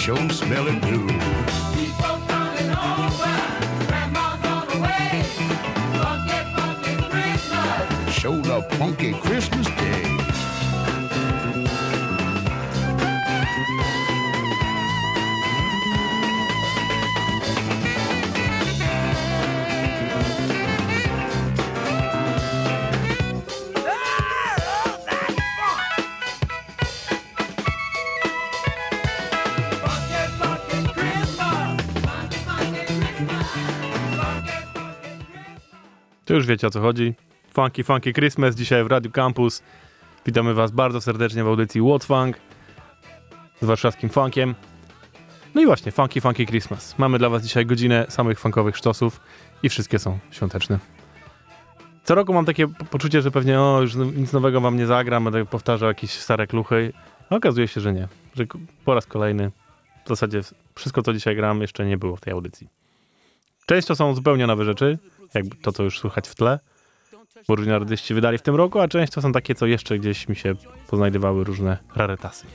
Show smelling good. People coming over. Grandma's on the way. Funky, funky Christmas. Show love funky Christmas Day. To już wiecie o co chodzi. Funky Funky Christmas dzisiaj w Radio Campus. Witamy was bardzo serdecznie w audycji What Funk z warszawskim funkiem. No i właśnie, Funky Funky Christmas. Mamy dla was dzisiaj godzinę samych funkowych sztosów i wszystkie są świąteczne. Co roku mam takie po- poczucie, że pewnie o, już nic nowego wam nie zagram, będę powtarzał jakieś stare kluchy. A okazuje się, że nie. Że po raz kolejny w zasadzie wszystko, co dzisiaj gram, jeszcze nie było w tej audycji. Część to są zupełnie nowe rzeczy, jakby to, co już słychać w tle, bo różni artyści wydali w tym roku, a część to są takie, co jeszcze gdzieś mi się poznajdowały różne rarytasy.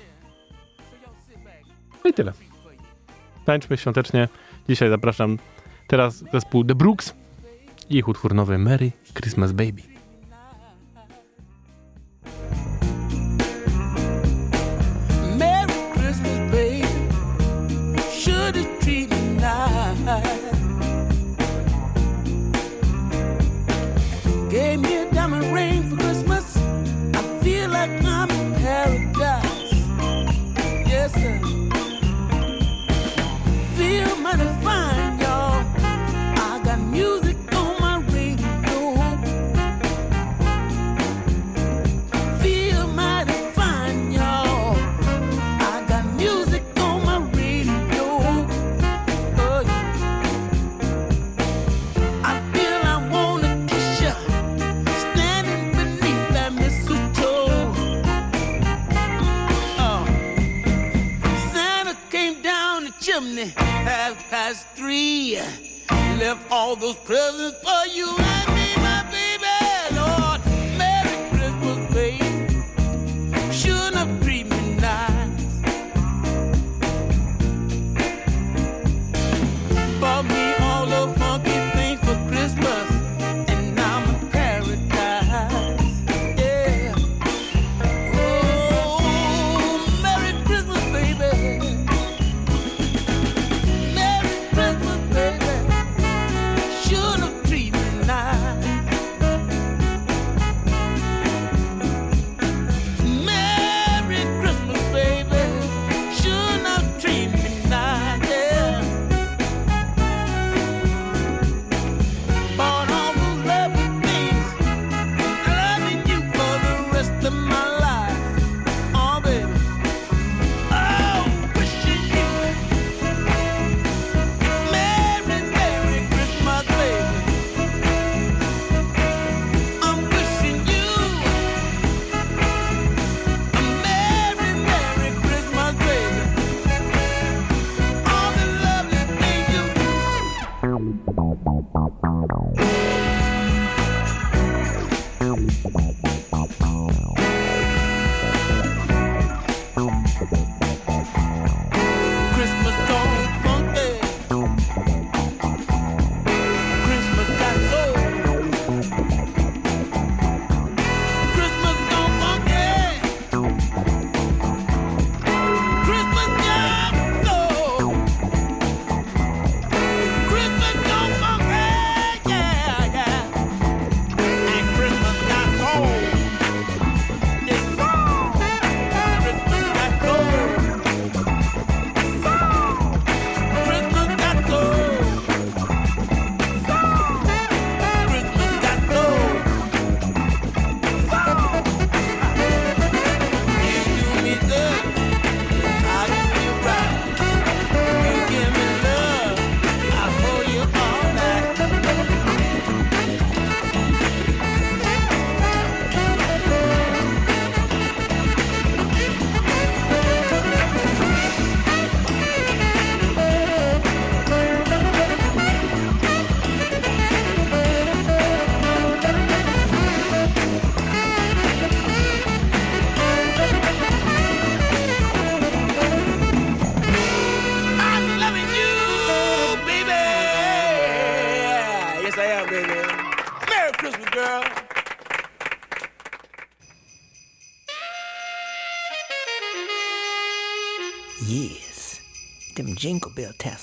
No i tyle. Tańczmy świątecznie. Dzisiaj zapraszam teraz zespół The Brooks i ich utwór nowy Merry Christmas Baby.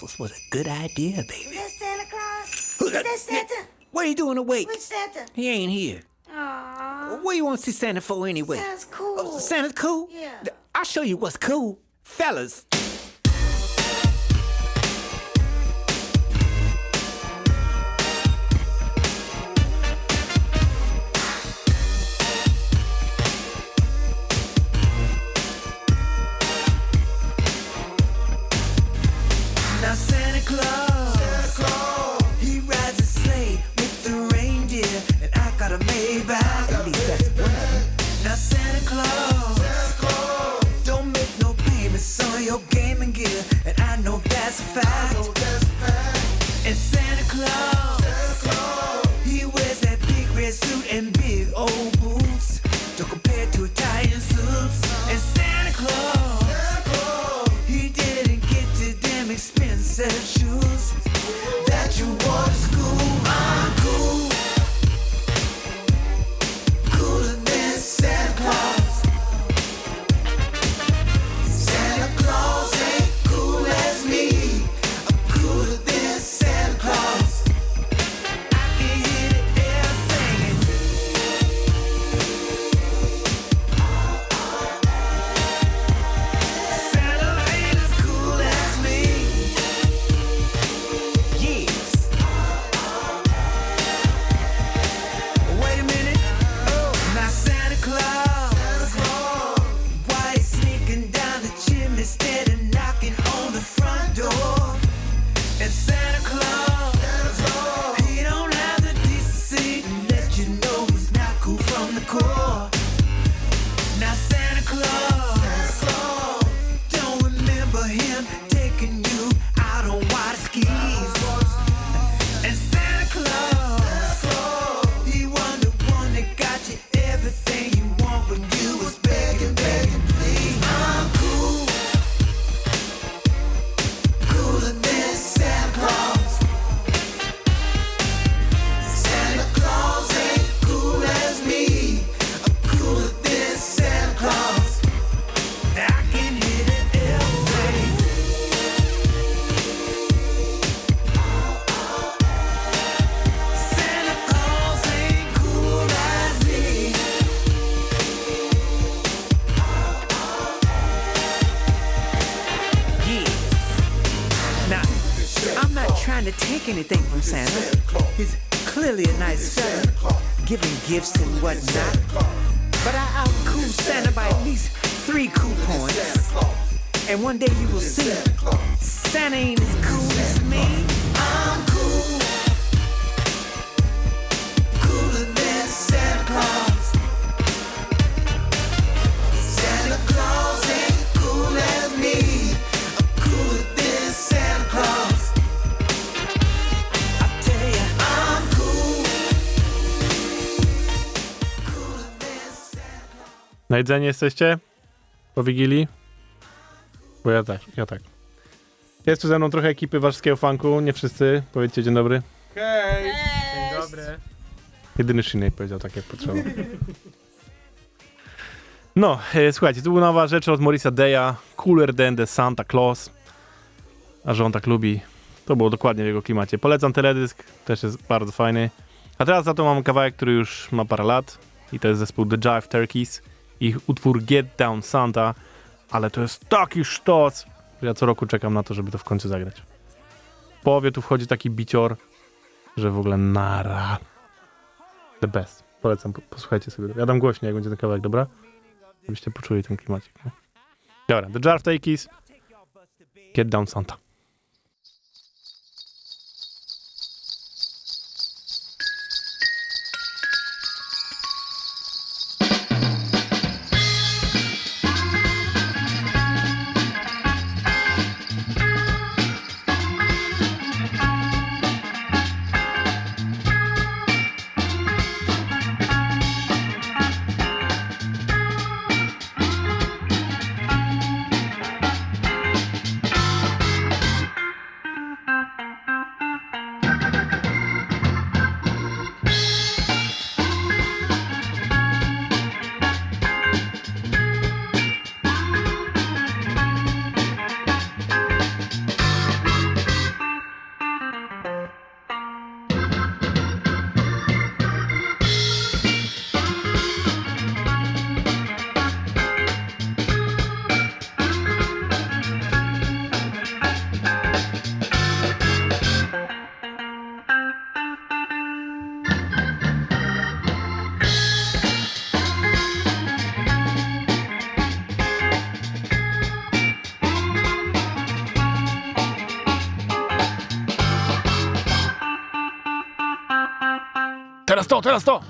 Tassels was a good idea, baby. Is that Santa Claus? Is that Santa? What are you doing awake? Which Santa? He ain't here. Aww. What you want to see Santa for anyway? Sounds cool. Oh, Santa's cool? Yeah. I'll show you what's cool. Fellas. Na jedzenie jesteście? Po Wigilii? Bo ja tak, ja tak. Jest tu ze mną trochę ekipy warszawskiego funku, nie wszyscy. Powiedzcie dzień dobry. Hej! Dzień dobry. Jedyny Shinej powiedział tak jak potrzeba. No, e, słuchajcie, to była nowa rzecz od Morisa Deya, Cooler Than The Santa Claus. A że on tak lubi, to było dokładnie w jego klimacie. Polecam teledysk, też jest bardzo fajny. A teraz za to mam kawałek, który już ma parę lat i to jest zespół The Jive Turkeys. Ich utwór Get Down Santa, ale to jest taki sztoc, że ja co roku czekam na to, żeby to w końcu zagrać. W połowie tu wchodzi taki bicior, że w ogóle nara. The best. Polecam, po- posłuchajcie sobie. Ja dam głośniej, jak będzie ten kawałek, dobra? Żebyście poczuli ten klimacik. Dobra, The Jar of Takis. Get Down. Santa teraz to, teraz to!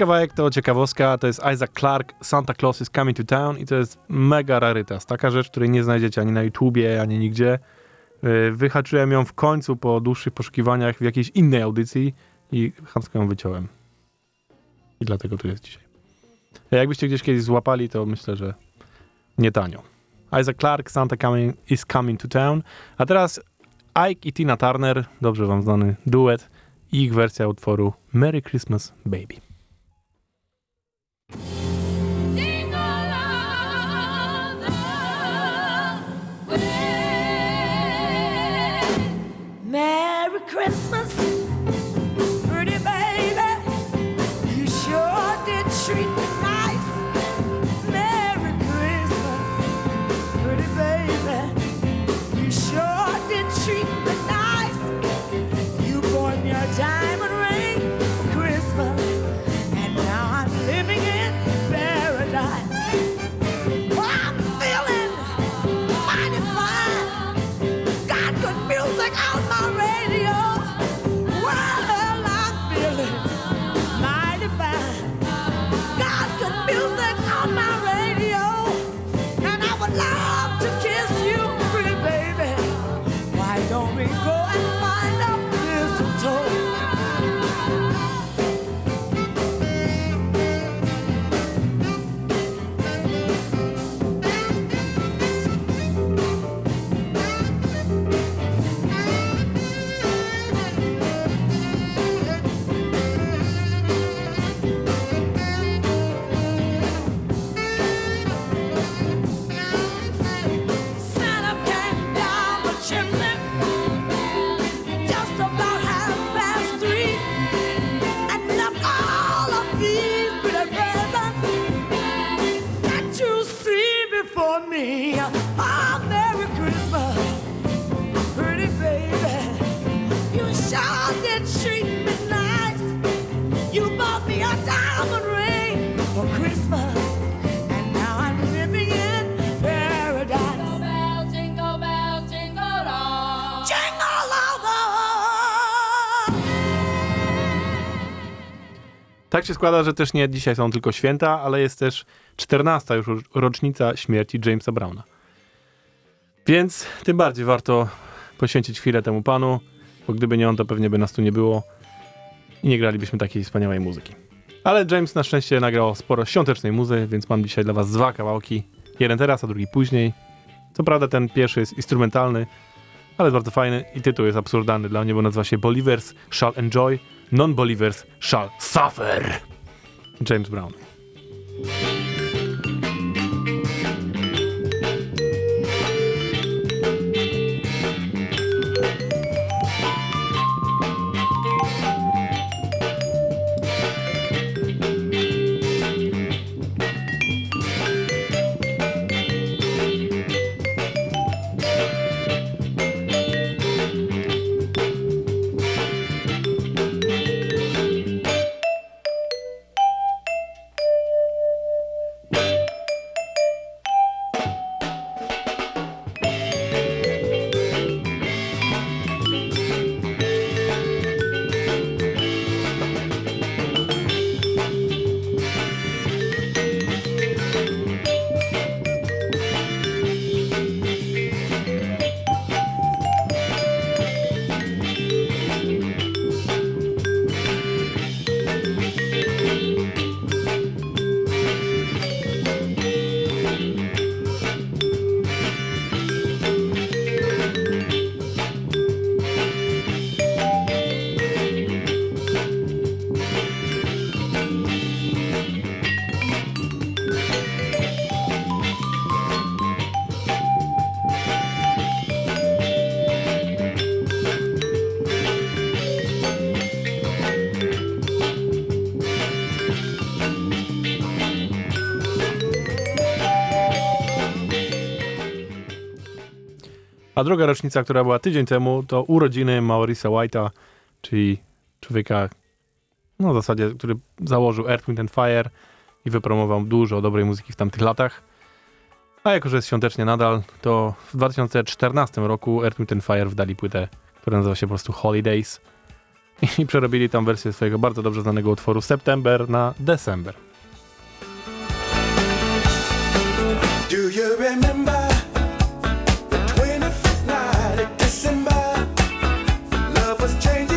Kawałek to ciekawostka, to jest Isaac Clarke, Santa Claus is Coming to Town i to jest mega rarytas. Taka rzecz, której nie znajdziecie ani na YouTubie, ani nigdzie. Y, Wyhaczyłem ją w końcu po dłuższych poszukiwaniach w jakiejś innej audycji i chamsko ją wyciąłem. I dlatego tu jest dzisiaj. Jakbyście gdzieś kiedyś złapali, to myślę, że nie tanio. Isaac Clarke, Santa coming, is Coming to Town. A teraz Ike i Tina Turner, dobrze wam znany duet, ich wersja utworu Merry Christmas Baby. you Tak się składa, że też nie dzisiaj są tylko święta, ale jest też 14 już rocznica śmierci Jamesa Browna. Więc tym bardziej warto poświęcić chwilę temu panu, bo gdyby nie on, to pewnie by nas tu nie było i nie gralibyśmy takiej wspaniałej muzyki. Ale James na szczęście nagrał sporo świątecznej muzy, więc mam dzisiaj dla was dwa kawałki. Jeden teraz, a drugi później. Co prawda ten pierwszy jest instrumentalny, ale bardzo fajny i tytuł jest absurdalny dla mnie, bo nazywa się Believers Shall Enjoy, Non-Believers Shall Suffer. James Brown. A druga rocznica, która była tydzień temu, to urodziny Maurisa White'a, czyli człowieka, no w zasadzie, który założył Earth, Wind and Fire i wypromował dużo dobrej muzyki w tamtych latach. A jako, że jest świątecznie nadal, to w 2014 roku Earth, Wind and Fire wydali płytę, która nazywa się po prostu Holidays i przerobili tam wersję swojego bardzo dobrze znanego utworu September na December. Do you remember change.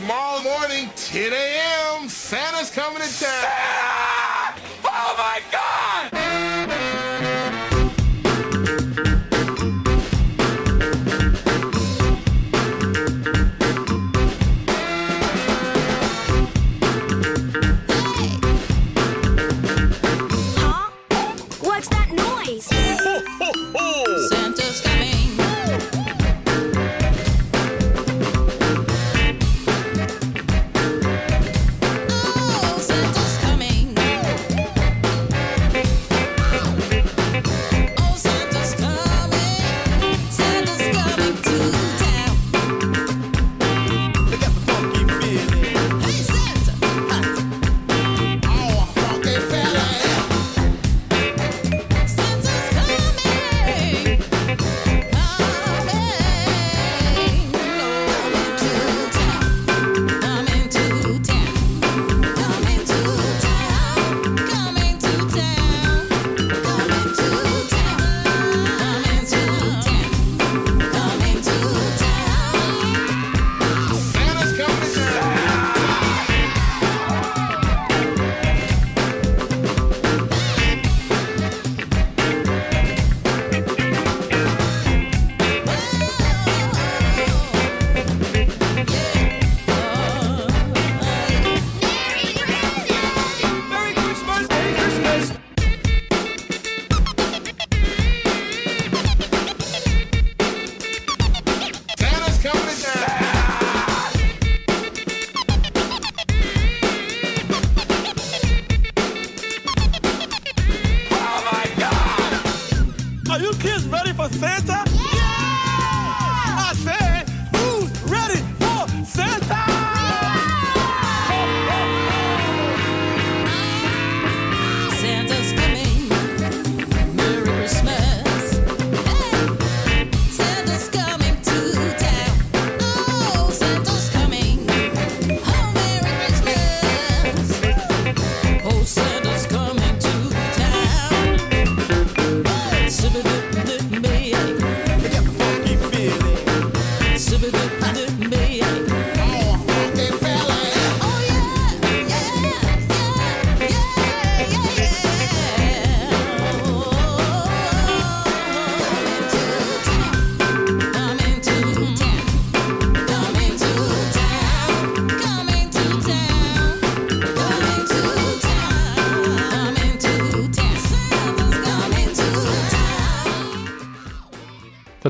Tomorrow morning, 10 a.m., Santa's coming to town. Oh my god!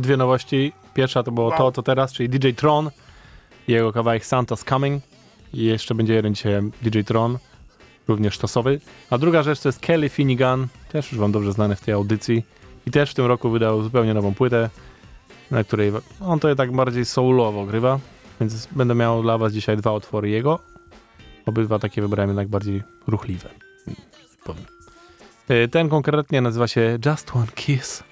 Dwie nowości. Pierwsza to było to, co teraz, czyli DJ Tron i jego kawałek Santa's Coming. I jeszcze będzie jeden dzisiaj DJ Tron, również sztosowy. A druga rzecz to jest Kelly Finnegan, też już wam dobrze znany w tej audycji. I też w tym roku wydał zupełnie nową płytę, na której on to tak bardziej soulowo grywa. Więc będę miał dla was dzisiaj dwa utwory jego. Obydwa takie wybrałem jednak bardziej ruchliwe. Powiem. Y, Ten konkretnie nazywa się Just One Kiss.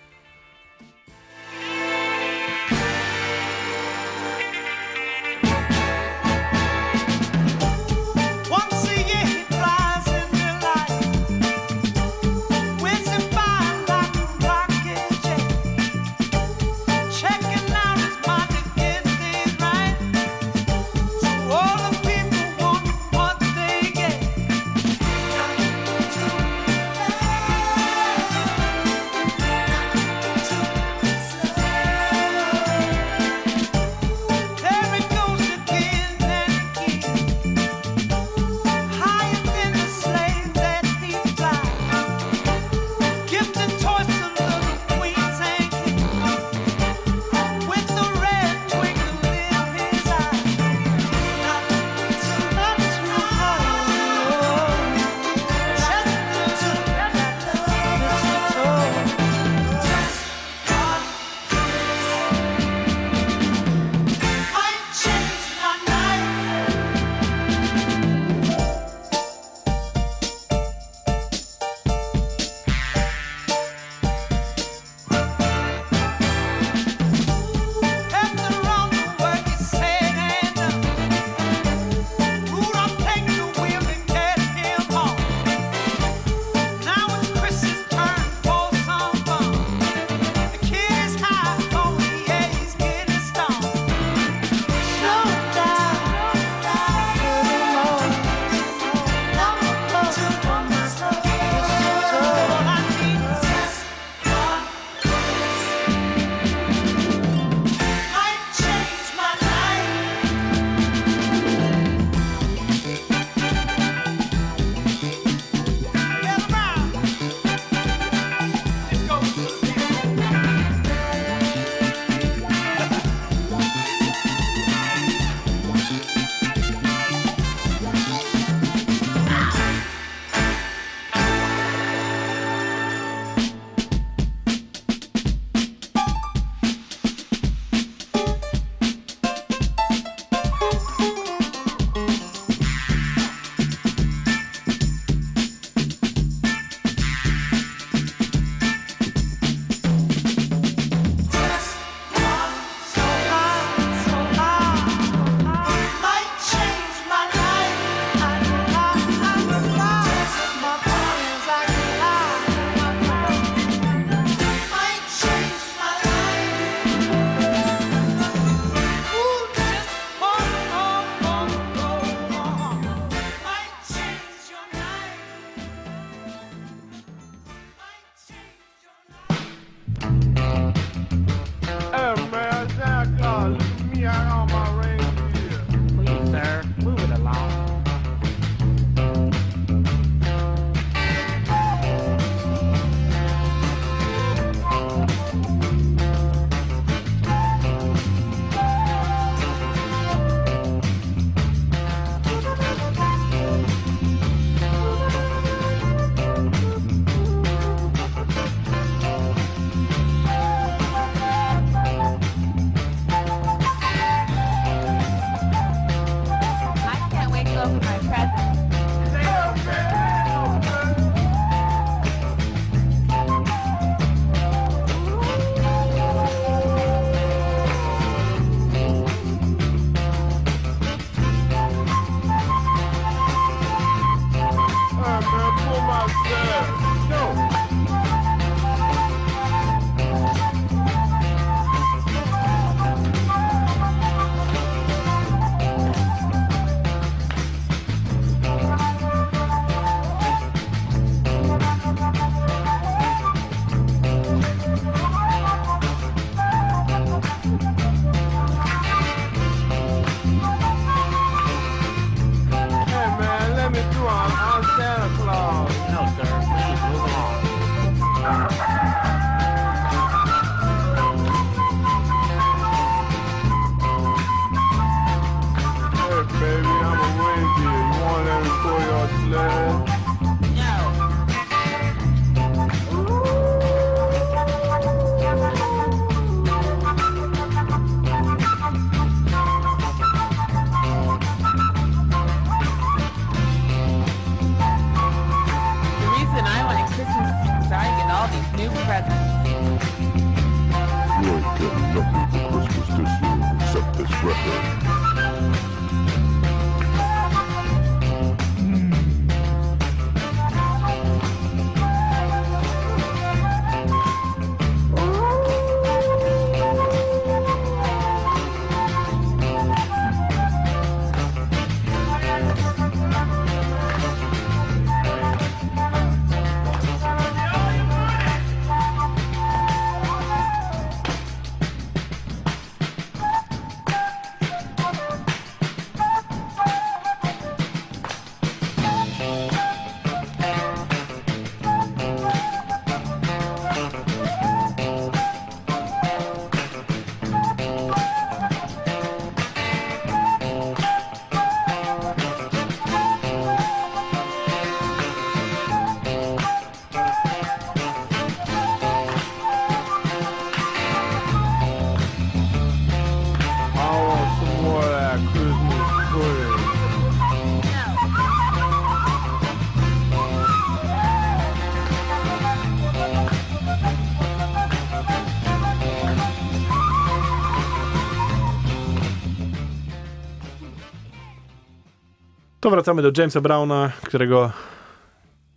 wracamy do Jamesa Browna, którego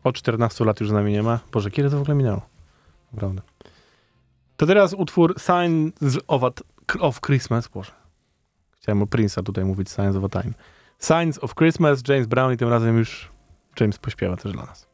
od 14 lat już z nami nie ma. Boże, kiedy to w ogóle minęło? Naprawdę. To teraz utwór Signs of, a, of Christmas. Boże. Chciałem o Prince'a tutaj mówić, Signs of a Time. Signs of Christmas, James Brown i tym razem już James pośpiewa też dla nas.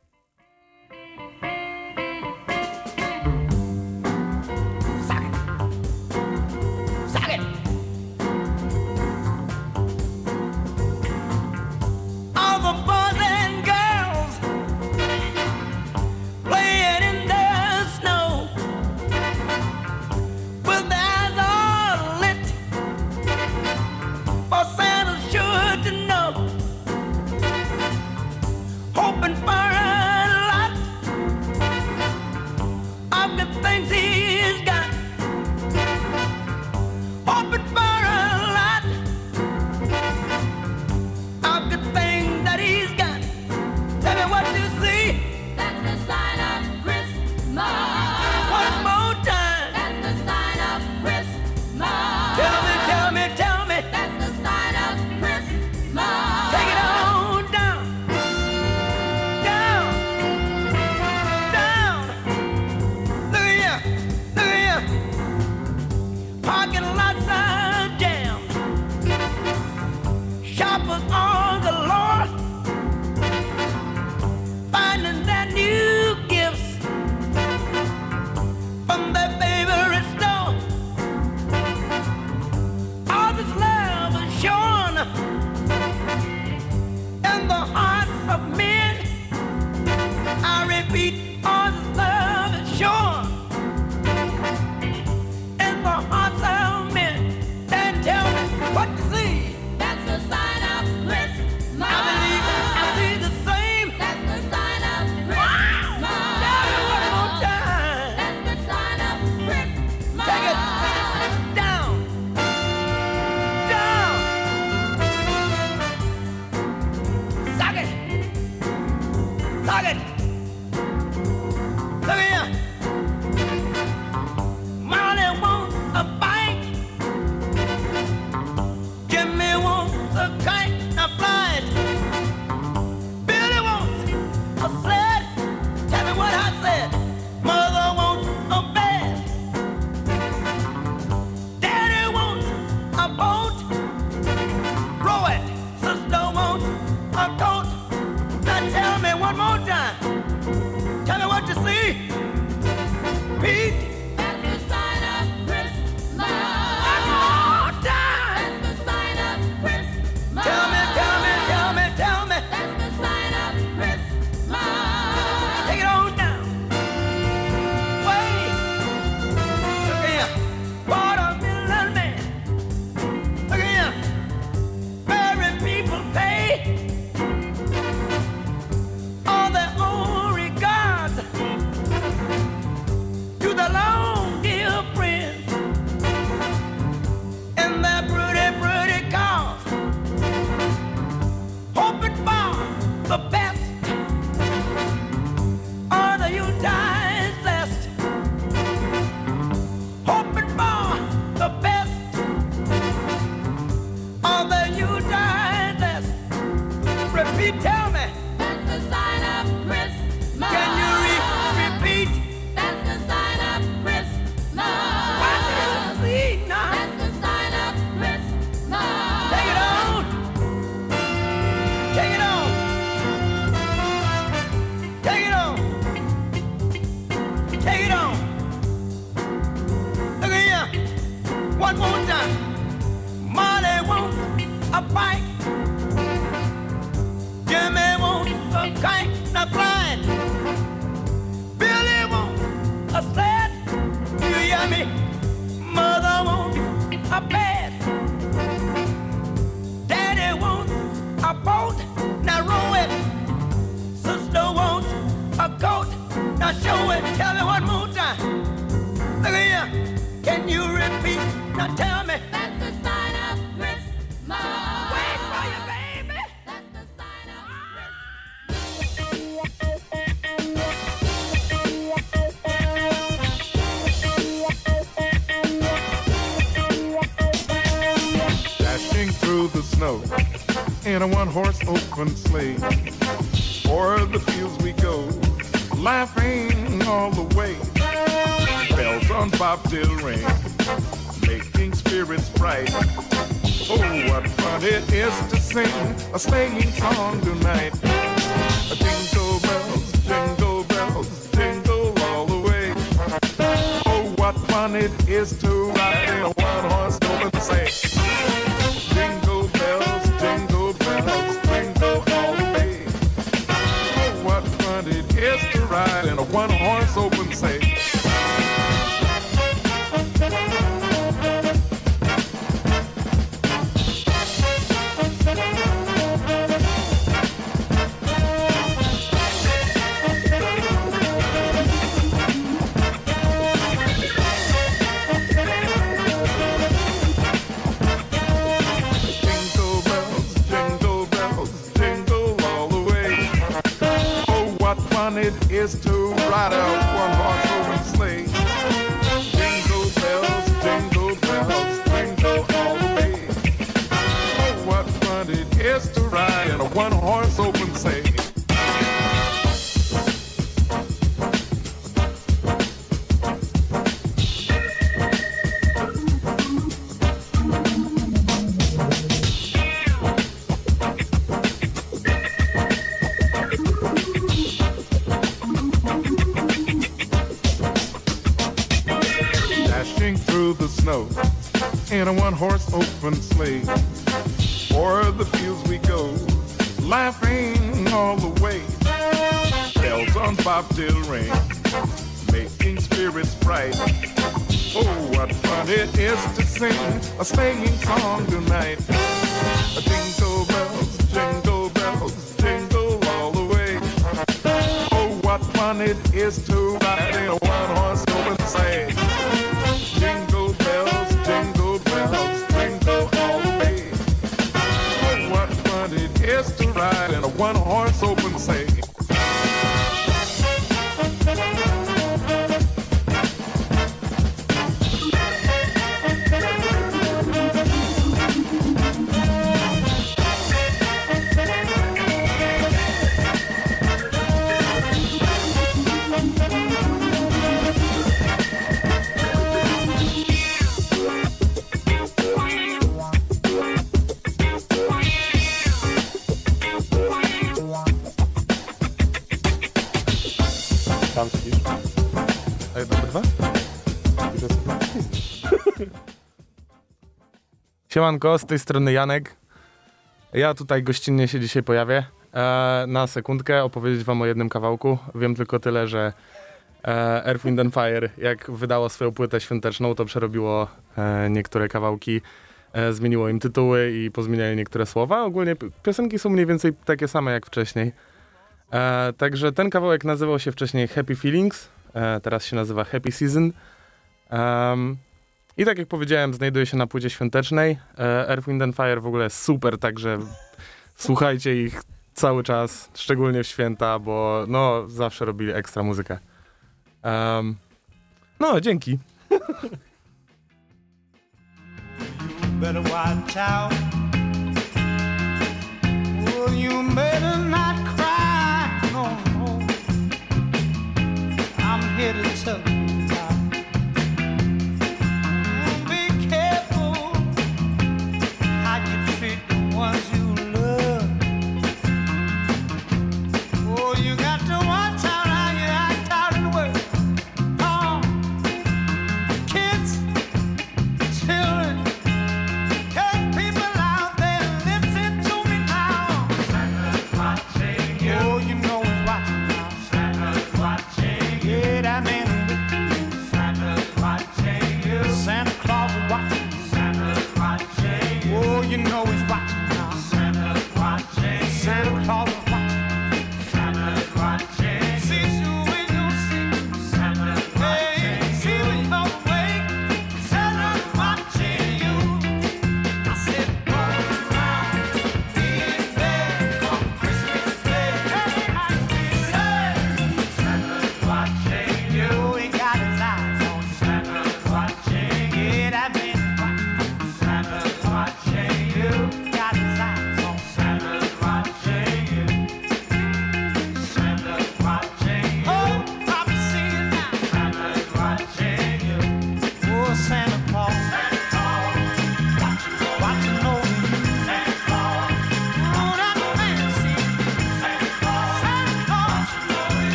Open sleigh. O'er the fields we go, laughing all the way. Bells on bobtail ring, making spirits bright. Oh, what fun it is to sing a sleighing song Siemanko, z tej strony Janek. Ja tutaj gościnnie się dzisiaj pojawię. E, na sekundkę opowiedzieć wam o jednym kawałku. Wiem tylko tyle, że e, Earth, Wind and Fire, jak wydało swoją płytę świąteczną, to przerobiło e, niektóre kawałki, e, zmieniło im tytuły i pozmieniali niektóre słowa. Ogólnie piosenki są mniej więcej takie same jak wcześniej. E, także ten kawałek nazywał się wcześniej Happy Feelings, e, teraz się nazywa Happy Season. Em, I tak jak powiedziałem, znajduje się na płycie świątecznej. E, Earth, Wind and Fire w ogóle jest super, także słuchajcie ich cały czas, szczególnie w święta, bo no zawsze robili ekstra muzykę. Em, no, dzięki. no, here to tell you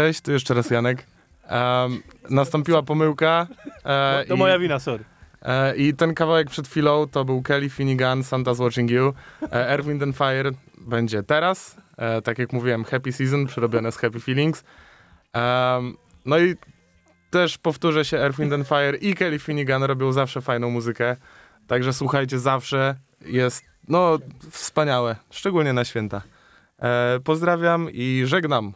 Cześć, tu jeszcze raz Janek. Em, nastąpiła pomyłka. E, To i, moja wina, sorry. E, I ten kawałek przed chwilą to był Kelly Finnegan, Santa's Watching You. E, Earth, Wind and Fire będzie teraz. E, tak jak mówiłem, Happy Season, przerobione z Happy Feelings. No i też powtórzę się, Earth, Wind Fire i Kelly Finnegan robią zawsze fajną muzykę. Także słuchajcie zawsze. Jest, no, wspaniałe. Szczególnie na święta. E, pozdrawiam i żegnam.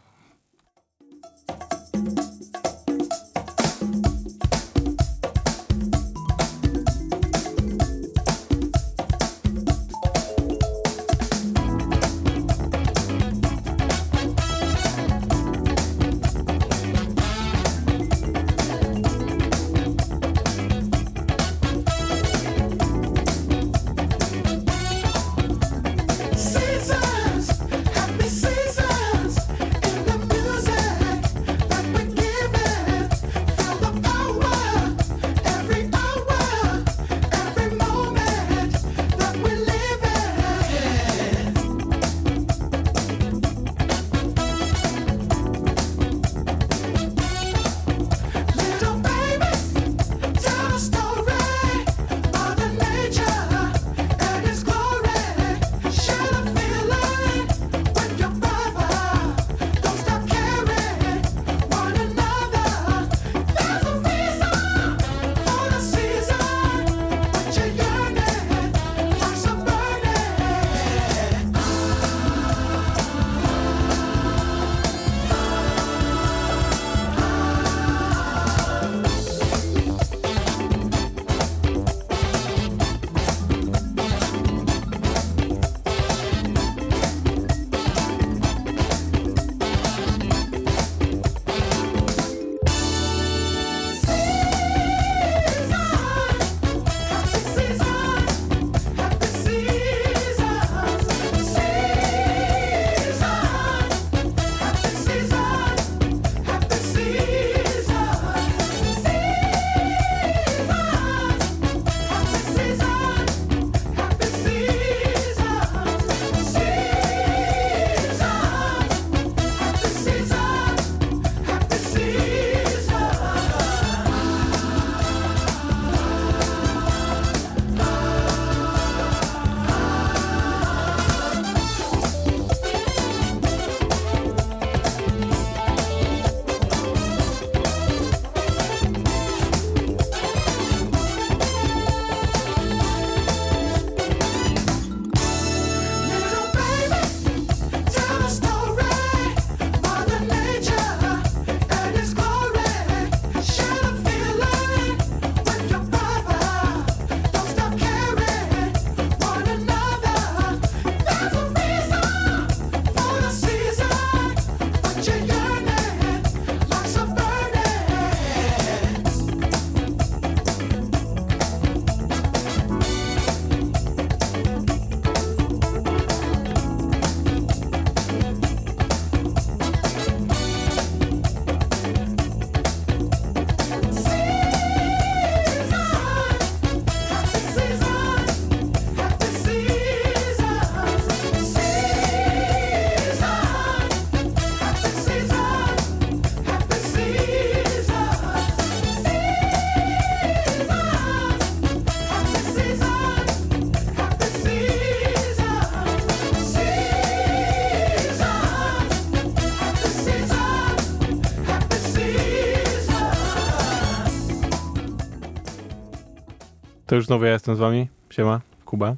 Już znowu ja jestem z wami. Siema, Kuba.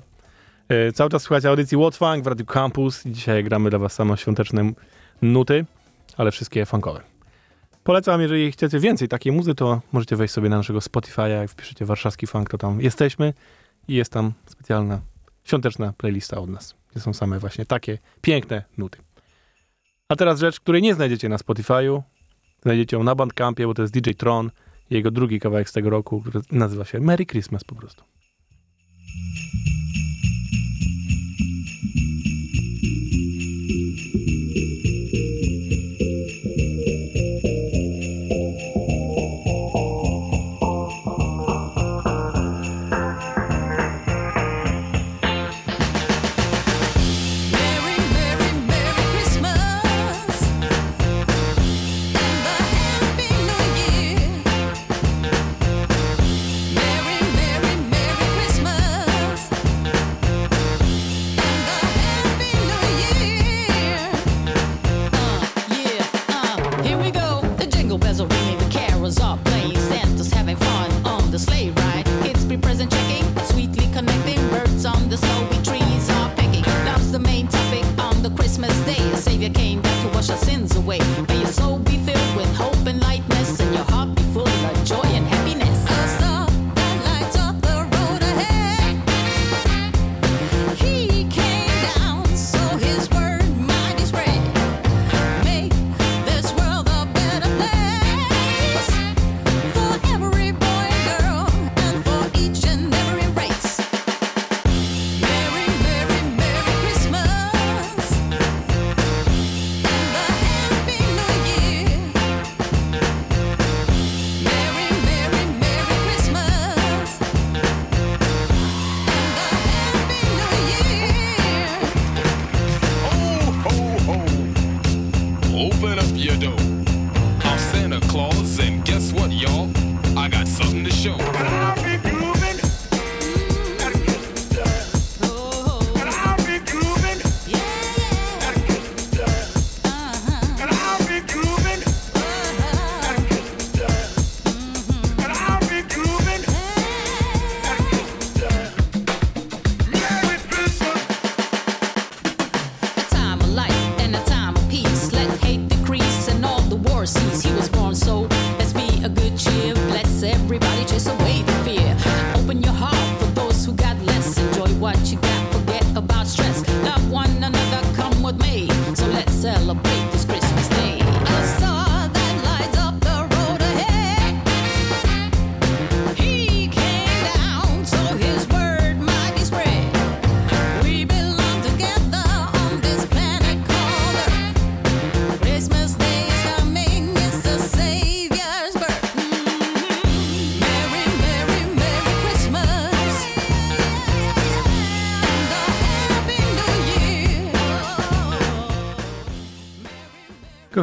E, cały czas słuchacie audycji Funk w Radio Campus i dzisiaj gramy dla was same świąteczne nuty, ale wszystkie funkowe. Polecam, jeżeli chcecie więcej takiej muzy, to możecie wejść sobie na naszego Spotify'a, jak wpiszecie warszawski funk, to tam jesteśmy i jest tam specjalna świąteczna playlista od nas, gdzie są same właśnie takie piękne nuty. A teraz rzecz, której nie znajdziecie na Spotify'u, znajdziecie ją na Bandcampie, bo to jest DJ Tron, jego drugi kawałek z tego roku, który nazywa się Merry Christmas po prostu.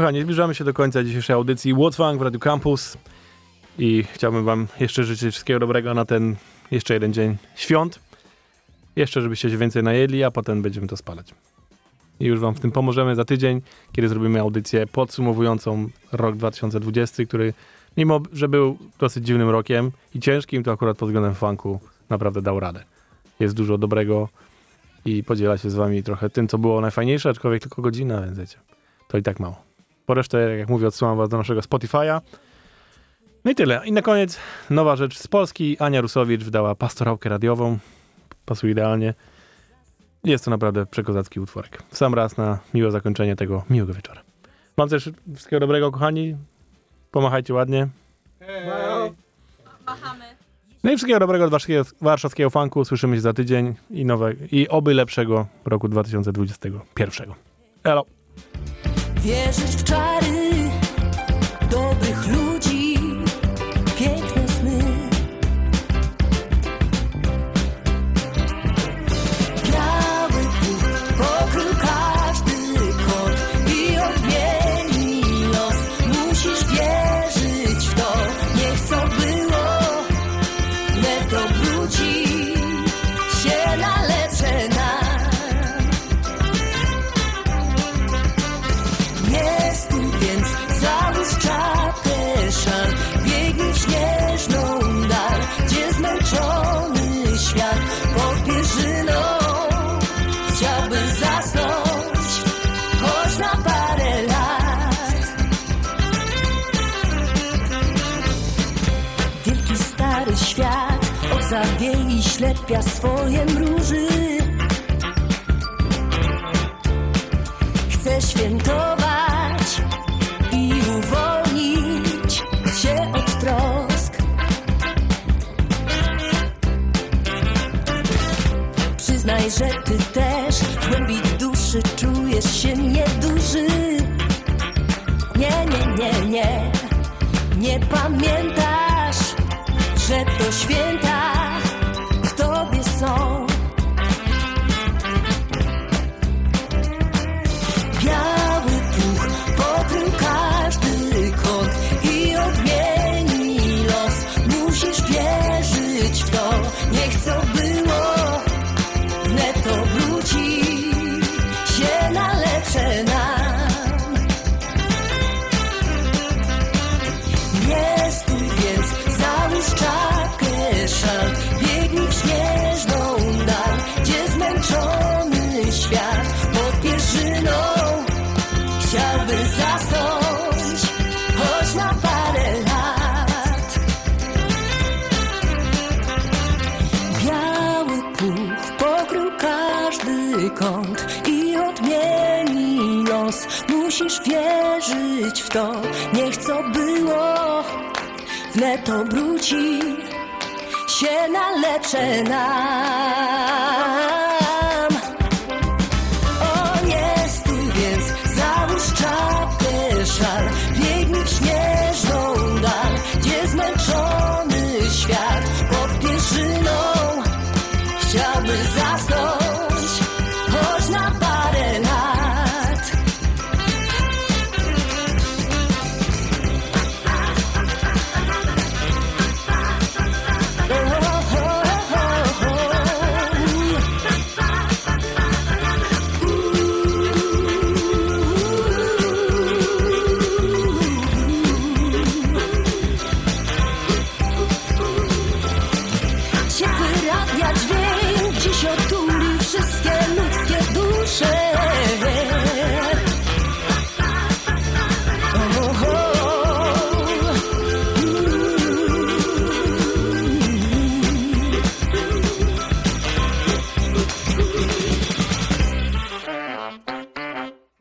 Kochani, zbliżamy się do końca dzisiejszej audycji Łotwang w Radio Campus i chciałbym wam jeszcze życzyć wszystkiego dobrego na ten jeszcze jeden dzień świąt. Jeszcze, żebyście się więcej najedli, a potem będziemy to spalać. I już wam w tym pomożemy za tydzień, kiedy zrobimy audycję podsumowującą rok 2020, który mimo, że był dosyć dziwnym rokiem i ciężkim, to akurat pod względem funku naprawdę dał radę. Jest dużo dobrego i podziela się z wami trochę tym, co było najfajniejsze, aczkolwiek tylko godzina, więc wiecie, to i tak mało. Po resztę, jak mówię, odsyłam was do naszego Spotify'a. No i tyle. I na koniec nowa rzecz z Polski. Ania Rusowicz wydała pastorałkę radiową. Pasuje idealnie. Jest to naprawdę przekozacki utworek. W sam raz na miłe zakończenie tego miłego wieczora. Mam też wszystkiego dobrego, kochani. Pomachajcie ładnie. No i wszystkiego dobrego od warszawskiego, funku. Słyszymy się za tydzień i, nowe, i oby lepszego roku 2021. Elo! Wierzyć w czary dobrych ludzi, ślepia swoje mruży Chcę świętować i uwolnić się od trosk. Przyznaj, że ty też w głębi duszy czujesz się nieduży. Nie, nie, nie, nie, nie pamiętasz, że to święta wnet obróci się na lepsze nam.